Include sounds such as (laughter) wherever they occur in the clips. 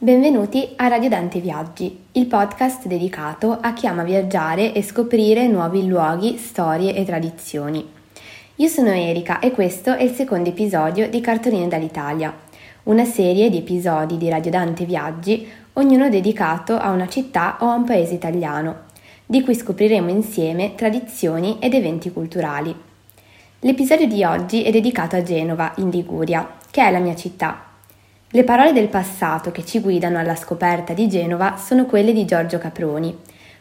Benvenuti a Radio Dante Viaggi, il podcast dedicato a chi ama viaggiare e scoprire nuovi luoghi, storie e tradizioni. Io sono Erika e questo è il secondo episodio di Cartoline dall'Italia, una serie di episodi di Radio Dante Viaggi, ognuno dedicato a una città o a un paese italiano, di cui scopriremo insieme tradizioni ed eventi culturali. L'episodio di oggi è dedicato a Genova, in Liguria, che è la mia città. Le parole del passato che ci guidano alla scoperta di Genova sono quelle di Giorgio Caproni,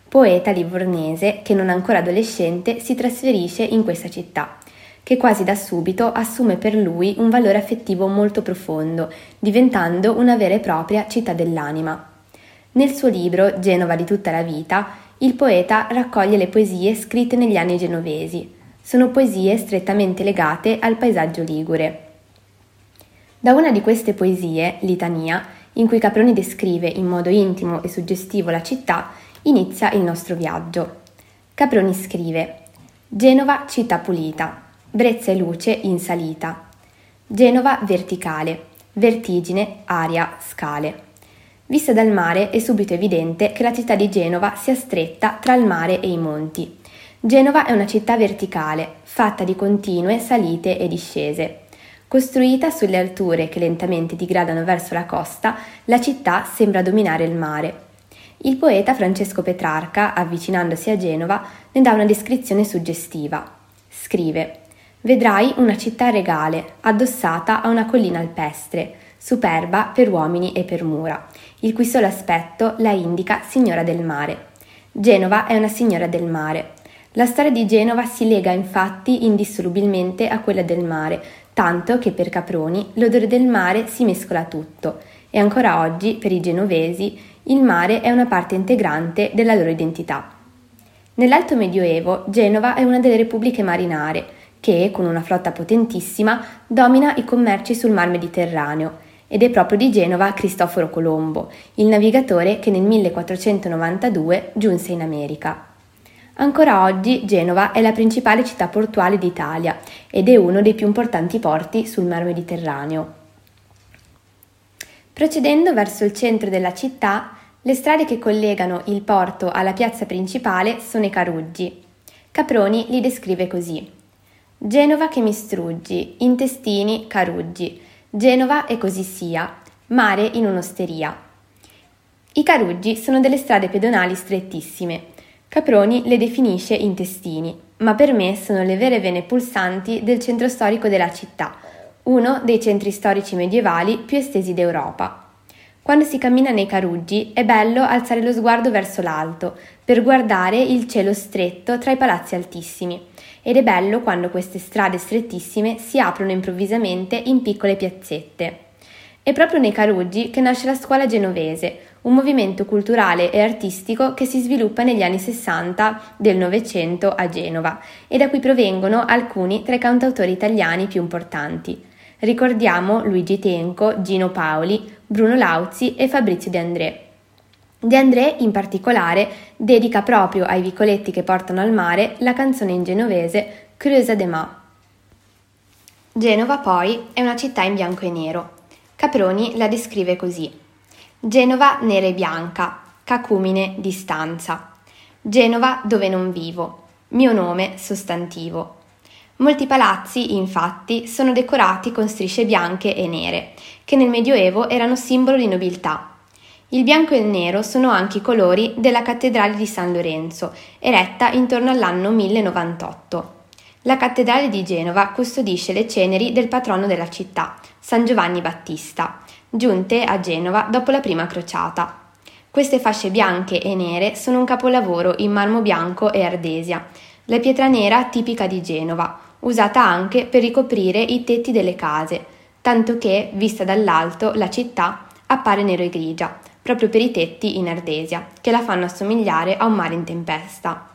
poeta livornese che non ancora adolescente si trasferisce in questa città, che quasi da subito assume per lui un valore affettivo molto profondo, diventando una vera e propria città dell'anima. Nel suo libro Genova di tutta la vita, il poeta raccoglie le poesie scritte negli anni genovesi. Sono poesie strettamente legate al paesaggio ligure. Da una di queste poesie, Litania, in cui Caproni descrive in modo intimo e suggestivo la città, inizia il nostro viaggio. Caproni scrive Genova città pulita, brezza e luce in salita. Genova verticale, vertigine, aria, scale. Vista dal mare è subito evidente che la città di Genova sia stretta tra il mare e i monti. Genova è una città verticale, fatta di continue salite e discese. Costruita sulle alture che lentamente digradano verso la costa, la città sembra dominare il mare. Il poeta Francesco Petrarca, avvicinandosi a Genova, ne dà una descrizione suggestiva. Scrive Vedrai una città regale, addossata a una collina alpestre, superba per uomini e per mura, il cui solo aspetto la indica signora del mare. Genova è una signora del mare. La storia di Genova si lega infatti indissolubilmente a quella del mare, tanto che per Caproni l'odore del mare si mescola a tutto e ancora oggi per i genovesi il mare è una parte integrante della loro identità. Nell'Alto Medioevo Genova è una delle repubbliche marinare che, con una flotta potentissima, domina i commerci sul mar Mediterraneo ed è proprio di Genova Cristoforo Colombo, il navigatore che nel 1492 giunse in America. Ancora oggi Genova è la principale città portuale d'Italia ed è uno dei più importanti porti sul Mar Mediterraneo. Procedendo verso il centro della città, le strade che collegano il porto alla piazza principale sono i Caruggi. Caproni li descrive così. Genova che mi struggi, intestini, Caruggi. Genova e così sia, mare in un'osteria. I Caruggi sono delle strade pedonali strettissime, Caproni le definisce intestini, ma per me sono le vere vene pulsanti del centro storico della città, uno dei centri storici medievali più estesi d'Europa. Quando si cammina nei Caruggi è bello alzare lo sguardo verso l'alto per guardare il cielo stretto tra i palazzi altissimi ed è bello quando queste strade strettissime si aprono improvvisamente in piccole piazzette. È proprio nei Caruggi che nasce la scuola genovese, un movimento culturale e artistico che si sviluppa negli anni 60 del Novecento a Genova e da cui provengono alcuni tra i cantautori italiani più importanti. Ricordiamo Luigi Tenco, Gino Paoli, Bruno Lauzi e Fabrizio De André. De André, in particolare, dedica proprio ai vicoletti che portano al mare la canzone in genovese Creuse de Ma. Genova, poi, è una città in bianco e nero. Caproni la descrive così. Genova nera e bianca, cacumine distanza. Genova dove non vivo. Mio nome sostantivo. Molti palazzi, infatti, sono decorati con strisce bianche e nere, che nel Medioevo erano simbolo di nobiltà. Il bianco e il nero sono anche i colori della cattedrale di San Lorenzo, eretta intorno all'anno 1098. La cattedrale di Genova custodisce le ceneri del patrono della città, San Giovanni Battista, giunte a Genova dopo la prima crociata. Queste fasce bianche e nere sono un capolavoro in marmo bianco e ardesia, la pietra nera tipica di Genova, usata anche per ricoprire i tetti delle case, tanto che, vista dall'alto, la città appare nero e grigia, proprio per i tetti in ardesia, che la fanno assomigliare a un mare in tempesta.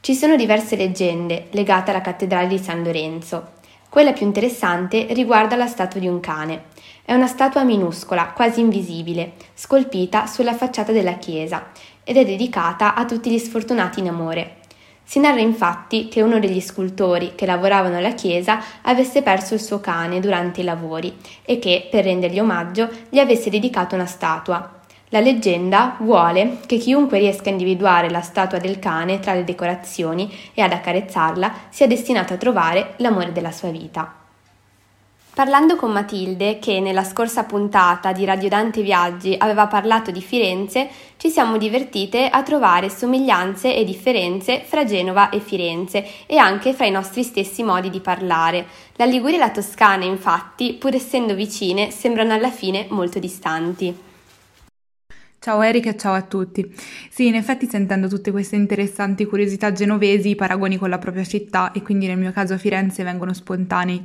Ci sono diverse leggende legate alla cattedrale di San Lorenzo. Quella più interessante riguarda la statua di un cane, è una statua minuscola, quasi invisibile, scolpita sulla facciata della chiesa ed è dedicata a tutti gli sfortunati in amore. Si narra infatti che uno degli scultori che lavoravano alla chiesa avesse perso il suo cane durante i lavori e che, per rendergli omaggio, gli avesse dedicato una statua. La leggenda vuole che chiunque riesca a individuare la statua del cane tra le decorazioni e ad accarezzarla sia destinato a trovare l'amore della sua vita. Parlando con Matilde, che nella scorsa puntata di Radio Dante Viaggi aveva parlato di Firenze, ci siamo divertite a trovare somiglianze e differenze fra Genova e Firenze e anche fra i nostri stessi modi di parlare. La Liguria e la Toscana, infatti, pur essendo vicine, sembrano alla fine molto distanti. Ciao Erika e ciao a tutti. Sì, in effetti sentendo tutte queste interessanti curiosità genovesi, i paragoni con la propria città e quindi nel mio caso Firenze vengono spontanei.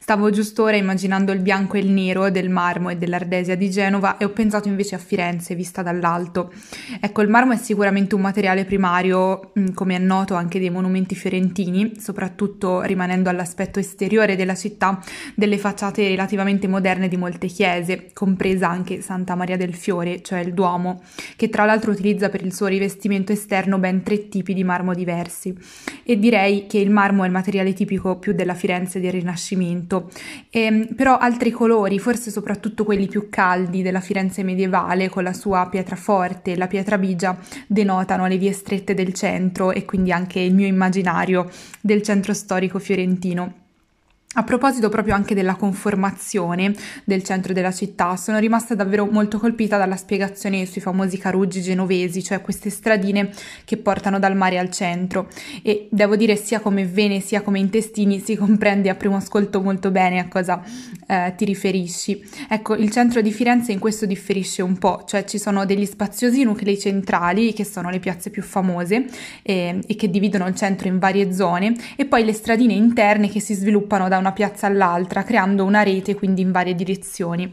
Stavo giusto ora immaginando il bianco e il nero del marmo e dell'ardesia di Genova e ho pensato invece a Firenze vista dall'alto. Ecco, il marmo è sicuramente un materiale primario, mm, come è noto anche dei monumenti fiorentini, soprattutto rimanendo all'aspetto esteriore della città delle facciate relativamente moderne di molte chiese, compresa anche Santa Maria del Fiore, cioè il Duomo uomo, che tra l'altro utilizza per il suo rivestimento esterno ben tre tipi di marmo diversi. E direi che il marmo è il materiale tipico più della Firenze del Rinascimento. E, ehm, però altri colori, forse soprattutto quelli più caldi della Firenze medievale, con la sua pietra forte e la pietra bigia, denotano le vie strette del centro e quindi anche il mio immaginario del centro storico fiorentino. A proposito proprio anche della conformazione del centro della città, sono rimasta davvero molto colpita dalla spiegazione sui famosi caruggi genovesi, cioè queste stradine che portano dal mare al centro e devo dire sia come vene sia come intestini si comprende a primo ascolto molto bene a cosa eh, ti riferisci. Ecco, il centro di Firenze in questo differisce un po', cioè ci sono degli spaziosi nuclei centrali che sono le piazze più famose eh, e che dividono il centro in varie zone e poi le stradine interne che si sviluppano da una piazza all'altra, creando una rete quindi in varie direzioni.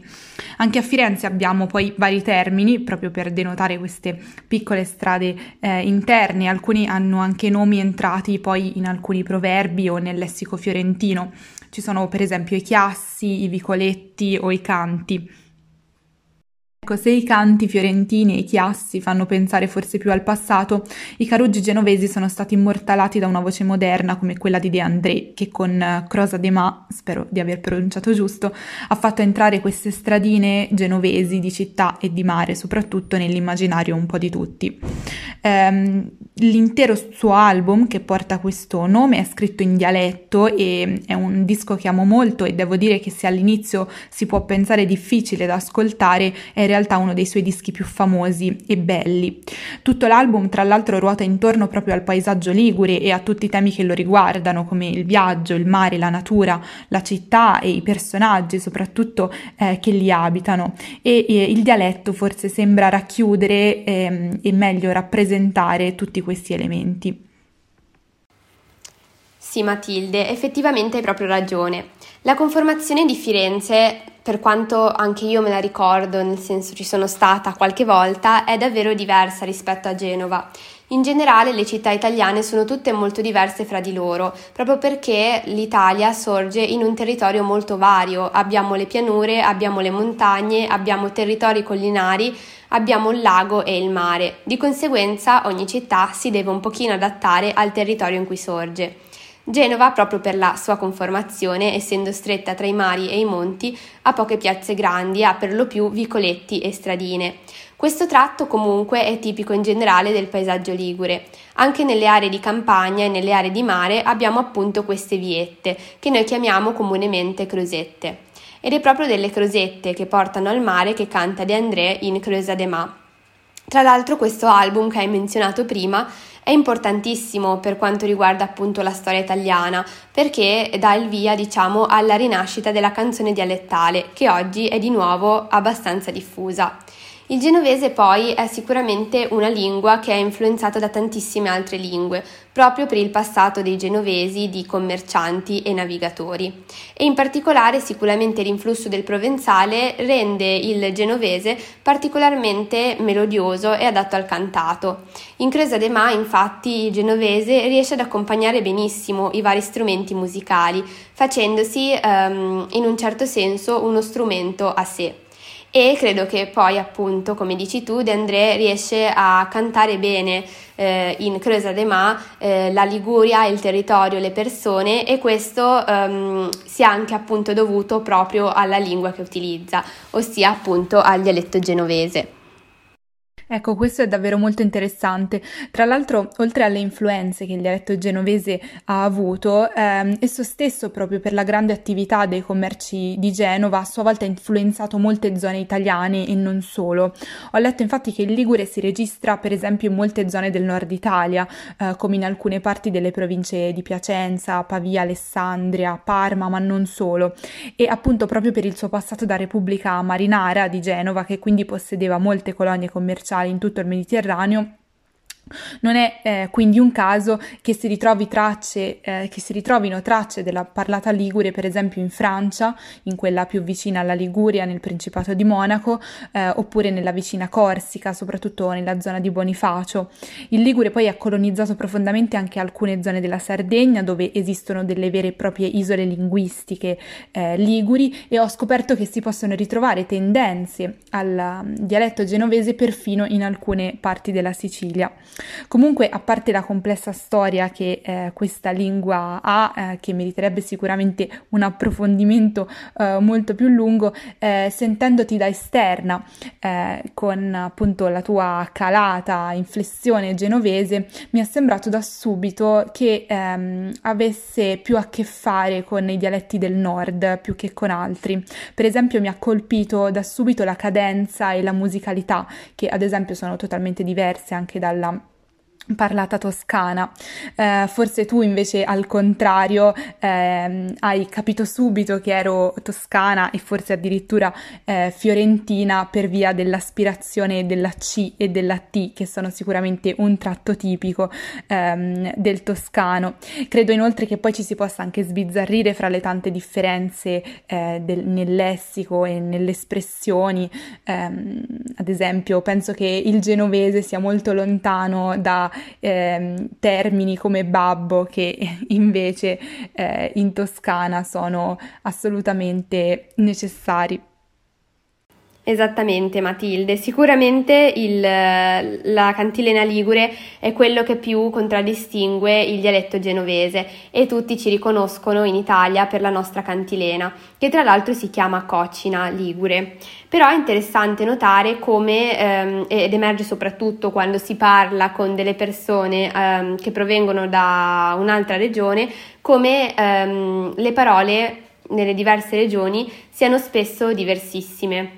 Anche a Firenze abbiamo poi vari termini proprio per denotare queste piccole strade eh, interne, alcuni hanno anche nomi entrati poi in alcuni proverbi o nel lessico fiorentino. Ci sono per esempio i chiassi, i vicoletti o i canti. Ecco, se i canti fiorentini e i chiassi fanno pensare forse più al passato, i caruggi genovesi sono stati immortalati da una voce moderna come quella di De André, che con eh, Crosa de Ma, spero di aver pronunciato giusto, ha fatto entrare queste stradine genovesi di città e di mare, soprattutto nell'immaginario un po' di tutti. Ehm, l'intero suo album, che porta questo nome, è scritto in dialetto e è un disco che amo molto e devo dire che se all'inizio si può pensare difficile da ascoltare, è in realtà uno dei suoi dischi più famosi e belli. Tutto l'album tra l'altro ruota intorno proprio al paesaggio ligure e a tutti i temi che lo riguardano come il viaggio, il mare, la natura, la città e i personaggi soprattutto eh, che li abitano e, e, il dialetto forse sembra racchiudere eh, e meglio rappresentare tutti questi elementi. Sì, Matilde, effettivamente hai proprio ragione. La conformazione di Firenze, per quanto anche io me la ricordo, nel senso ci sono stata qualche volta, è davvero diversa rispetto a Genova. In generale le città italiane sono tutte molto diverse fra di loro, proprio perché l'Italia sorge in un territorio molto vario. Abbiamo le pianure, abbiamo le montagne, abbiamo territori collinari, abbiamo il lago e il mare. Di conseguenza ogni città si deve un pochino adattare al territorio in cui sorge. Genova, proprio per la sua conformazione, essendo stretta tra i mari e i monti, ha poche piazze grandi, ha per lo più vicoletti e stradine. Questo tratto comunque è tipico in generale del paesaggio ligure. Anche nelle aree di campagna e nelle aree di mare abbiamo appunto queste viette, che noi chiamiamo comunemente crosette. Ed è proprio delle crosette che portano al mare che canta De André in Creusa de Ma. Tra l'altro questo album che hai menzionato prima è importantissimo per quanto riguarda appunto la storia italiana perché dà il via diciamo alla rinascita della canzone dialettale che oggi è di nuovo abbastanza diffusa. Il genovese poi è sicuramente una lingua che è influenzata da tantissime altre lingue, proprio per il passato dei genovesi di commercianti e navigatori. E in particolare sicuramente l'influsso del provenzale rende il genovese particolarmente melodioso e adatto al cantato. In Cresa de Ma, infatti, il genovese riesce ad accompagnare benissimo i vari strumenti musicali, facendosi um, in un certo senso uno strumento a sé e credo che poi appunto come dici tu De André riesce a cantare bene eh, in Creusa de Ma eh, la Liguria, il territorio, le persone e questo ehm, sia anche appunto dovuto proprio alla lingua che utilizza, ossia appunto al dialetto genovese. Ecco, questo è davvero molto interessante. Tra l'altro, oltre alle influenze che il dialetto genovese ha avuto, ehm, esso stesso, proprio per la grande attività dei commerci di Genova, a sua volta ha influenzato molte zone italiane e non solo. Ho letto infatti che il Ligure si registra, per esempio, in molte zone del nord Italia, eh, come in alcune parti delle province di Piacenza, Pavia, Alessandria, Parma, ma non solo. E appunto proprio per il suo passato da Repubblica Marinara di Genova, che quindi possedeva molte colonie commerciali commerciali in tutto il Mediterraneo non è eh, quindi un caso che si, tracce, eh, che si, ritrovino tracce della parlata ligure, per esempio in Francia, in quella più vicina alla Liguria, nel Principato di Monaco, eh, oppure nella vicina Corsica, soprattutto nella zona di Bonifacio. Il Ligure poi ha colonizzato profondamente anche alcune zone della Sardegna, dove esistono delle vere e proprie isole linguistiche eh, liguri, e ho scoperto che si possono ritrovare tendenze al um, dialetto genovese perfino in alcune parti della Sicilia. Comunque, a parte la complessa storia che eh, questa lingua ha, eh, che meriterebbe sicuramente un approfondimento eh, molto più lungo, eh, sentendoti da esterna, eh, con appunto la tua calata inflessione genovese, mi è sembrato da subito che ehm, avesse più a che fare con i dialetti del nord più che con altri. Per esempio, mi ha colpito da subito la cadenza e la musicalità, che ad esempio sono totalmente diverse anche dalla parlata toscana. Eh, forse tu invece al contrario eh, hai capito subito che ero toscana e forse addirittura eh, fiorentina per via dell'aspirazione della C e della T che sono sicuramente un tratto tipico ehm, del toscano. Credo inoltre che poi ci si possa anche sbizzarrire fra le tante differenze eh, del, nel lessico e nelle espressioni. Ehm, ad esempio penso che il genovese sia molto lontano da eh, termini come babbo che (laughs) invece eh, in Toscana sono assolutamente necessari. Esattamente Matilde, sicuramente il, la cantilena ligure è quello che più contraddistingue il dialetto genovese e tutti ci riconoscono in Italia per la nostra cantilena, che tra l'altro si chiama cocina ligure. Però è interessante notare come, ehm, ed emerge soprattutto quando si parla con delle persone ehm, che provengono da un'altra regione, come ehm, le parole nelle diverse regioni siano spesso diversissime.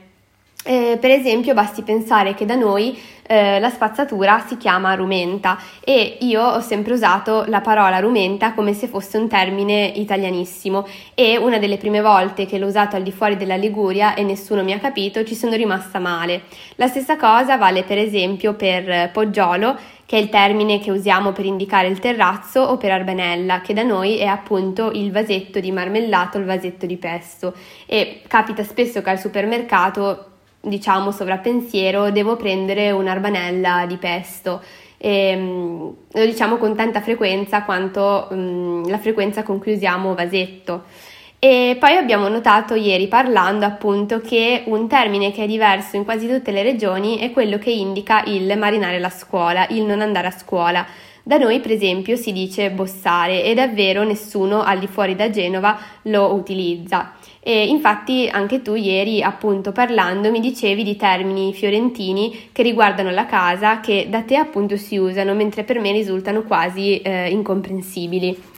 Eh, per esempio, basti pensare che da noi eh, la spazzatura si chiama rumenta e io ho sempre usato la parola rumenta come se fosse un termine italianissimo e una delle prime volte che l'ho usato al di fuori della Liguria e nessuno mi ha capito ci sono rimasta male. La stessa cosa vale per esempio per poggiolo che è il termine che usiamo per indicare il terrazzo o per arbenella, che da noi è appunto il vasetto di marmellato, il vasetto di pesto e capita spesso che al supermercato diciamo sovrappensiero, devo prendere un'arbanella di pesto. E, mm, lo diciamo con tanta frequenza quanto um, la frequenza con cui usiamo vasetto. E poi abbiamo notato ieri parlando appunto che un termine che è diverso in quasi tutte le regioni è quello che indica il marinare la scuola, il non andare a scuola. Da noi, per esempio, si dice bossare e davvero nessuno al di fuori da Genova lo utilizza. E infatti anche tu ieri, appunto parlando, mi dicevi di termini fiorentini che riguardano la casa che da te appunto si usano, mentre per me risultano quasi eh, incomprensibili.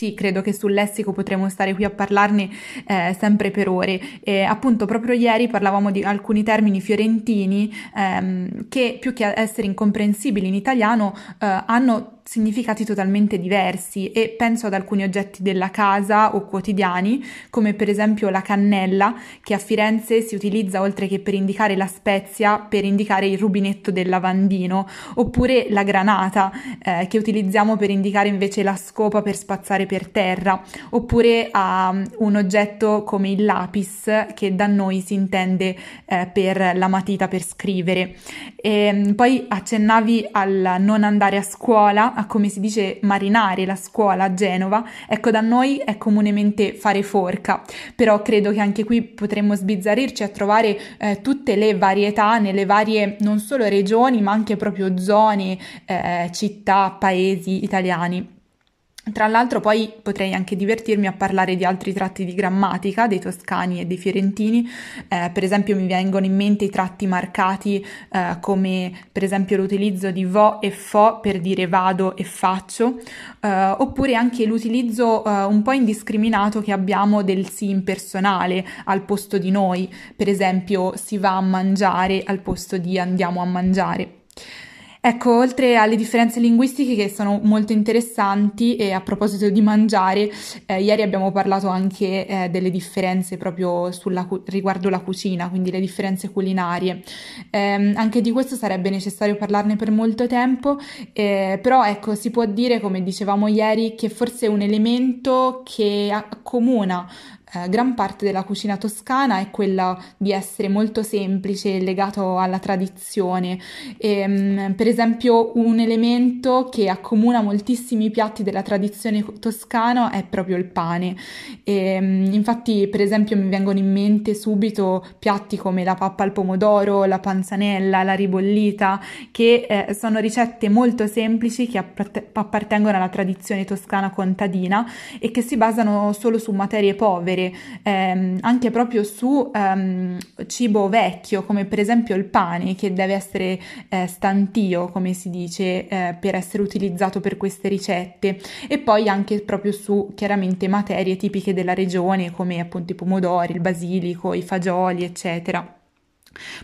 Sì, credo che sul lessico potremo stare qui a parlarne eh, sempre per ore. E appunto, proprio ieri parlavamo di alcuni termini fiorentini ehm, che più che essere incomprensibili in italiano eh, hanno significati totalmente diversi e penso ad alcuni oggetti della casa o quotidiani, come per esempio la cannella, che a Firenze si utilizza oltre che per indicare la spezia, per indicare il rubinetto del lavandino, oppure la granata, eh, che utilizziamo per indicare invece la scopa per spazzare per terra, oppure a um, un oggetto come il lapis, che da noi si intende eh, per la matita per scrivere. E, mm, poi accennavi al non andare a scuola, a come si dice marinare la scuola a Genova, ecco da noi è comunemente fare forca, però credo che anche qui potremmo sbizzarrirci a trovare eh, tutte le varietà nelle varie non solo regioni ma anche proprio zone, eh, città, paesi italiani. Tra l'altro poi potrei anche divertirmi a parlare di altri tratti di grammatica dei toscani e dei fiorentini, eh, per esempio mi vengono in mente i tratti marcati eh, come per esempio l'utilizzo di vo e fo per dire vado e faccio, eh, oppure anche l'utilizzo eh, un po' indiscriminato che abbiamo del sì impersonale al posto di noi, per esempio si va a mangiare al posto di andiamo a mangiare. Ecco, oltre alle differenze linguistiche che sono molto interessanti e a proposito di mangiare, eh, ieri abbiamo parlato anche eh, delle differenze proprio sulla, riguardo la cucina, quindi le differenze culinarie. Eh, anche di questo sarebbe necessario parlarne per molto tempo, eh, però ecco, si può dire, come dicevamo ieri, che forse un elemento che accomuna eh, gran parte della cucina toscana è quella di essere molto semplice, legato alla tradizione. E, ehm, per esempio, un elemento che accomuna moltissimi piatti della tradizione toscana è proprio il pane. E, ehm, infatti, per esempio, mi vengono in mente subito piatti come la pappa al pomodoro, la panzanella, la ribollita, che eh, sono ricette molto semplici che appartengono alla tradizione toscana contadina e che si basano solo su materie povere genere, ehm, anche proprio su ehm, cibo vecchio, come per esempio il pane, che deve essere eh, stantio, come si dice, eh, per essere utilizzato per queste ricette, e poi anche proprio su chiaramente materie tipiche della regione, come appunto i pomodori, il basilico, i fagioli, eccetera.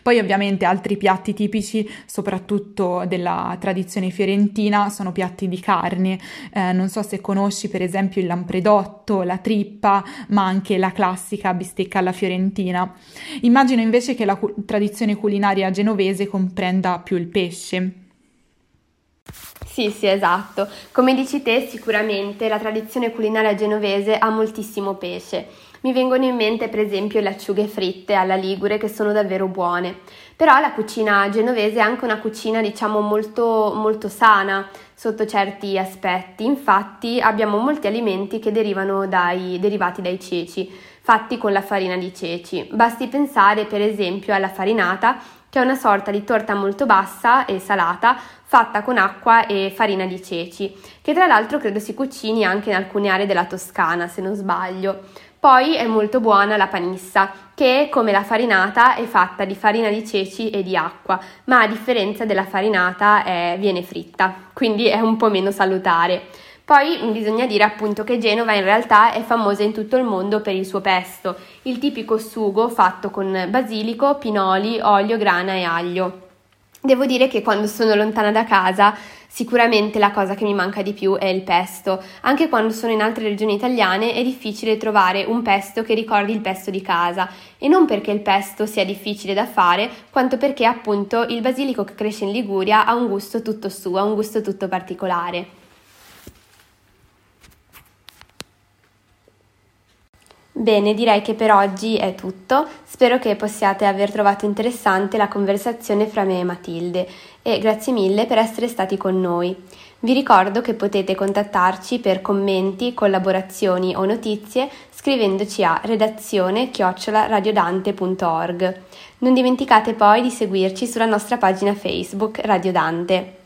Poi ovviamente altri piatti tipici, soprattutto della tradizione fiorentina, sono piatti di carne. Eh, non so se conosci per esempio il lampredotto, la trippa, ma anche la classica bistecca alla fiorentina. Immagino invece che la cu- tradizione culinaria genovese comprenda più il pesce. Sì, sì, esatto. Come dici te, sicuramente la tradizione culinaria genovese ha moltissimo pesce mi vengono in mente per esempio le acciughe fritte alla Ligure che sono davvero buone. Però la cucina genovese è anche una cucina diciamo molto, molto sana sotto certi aspetti. Infatti abbiamo molti alimenti che derivano dai, derivati dai ceci, fatti con la farina di ceci. Basti pensare per esempio alla farinata che è una sorta di torta molto bassa e salata fatta con acqua e farina di ceci, che tra l'altro credo si cucini anche in alcune aree della Toscana, se non sbaglio. Poi è molto buona la panissa, che come la farinata è fatta di farina di ceci e di acqua, ma a differenza della farinata è, viene fritta, quindi è un po' meno salutare. Poi bisogna dire appunto che Genova in realtà è famosa in tutto il mondo per il suo pesto, il tipico sugo fatto con basilico, pinoli, olio, grana e aglio. Devo dire che quando sono lontana da casa Sicuramente la cosa che mi manca di più è il pesto. Anche quando sono in altre regioni italiane è difficile trovare un pesto che ricordi il pesto di casa e non perché il pesto sia difficile da fare, quanto perché appunto il basilico che cresce in Liguria ha un gusto tutto suo, ha un gusto tutto particolare. Bene, direi che per oggi è tutto. Spero che possiate aver trovato interessante la conversazione fra me e Matilde e grazie mille per essere stati con noi. Vi ricordo che potete contattarci per commenti, collaborazioni o notizie scrivendoci a redazione chiocciolaradiodante.org. Non dimenticate poi di seguirci sulla nostra pagina Facebook Radio Dante.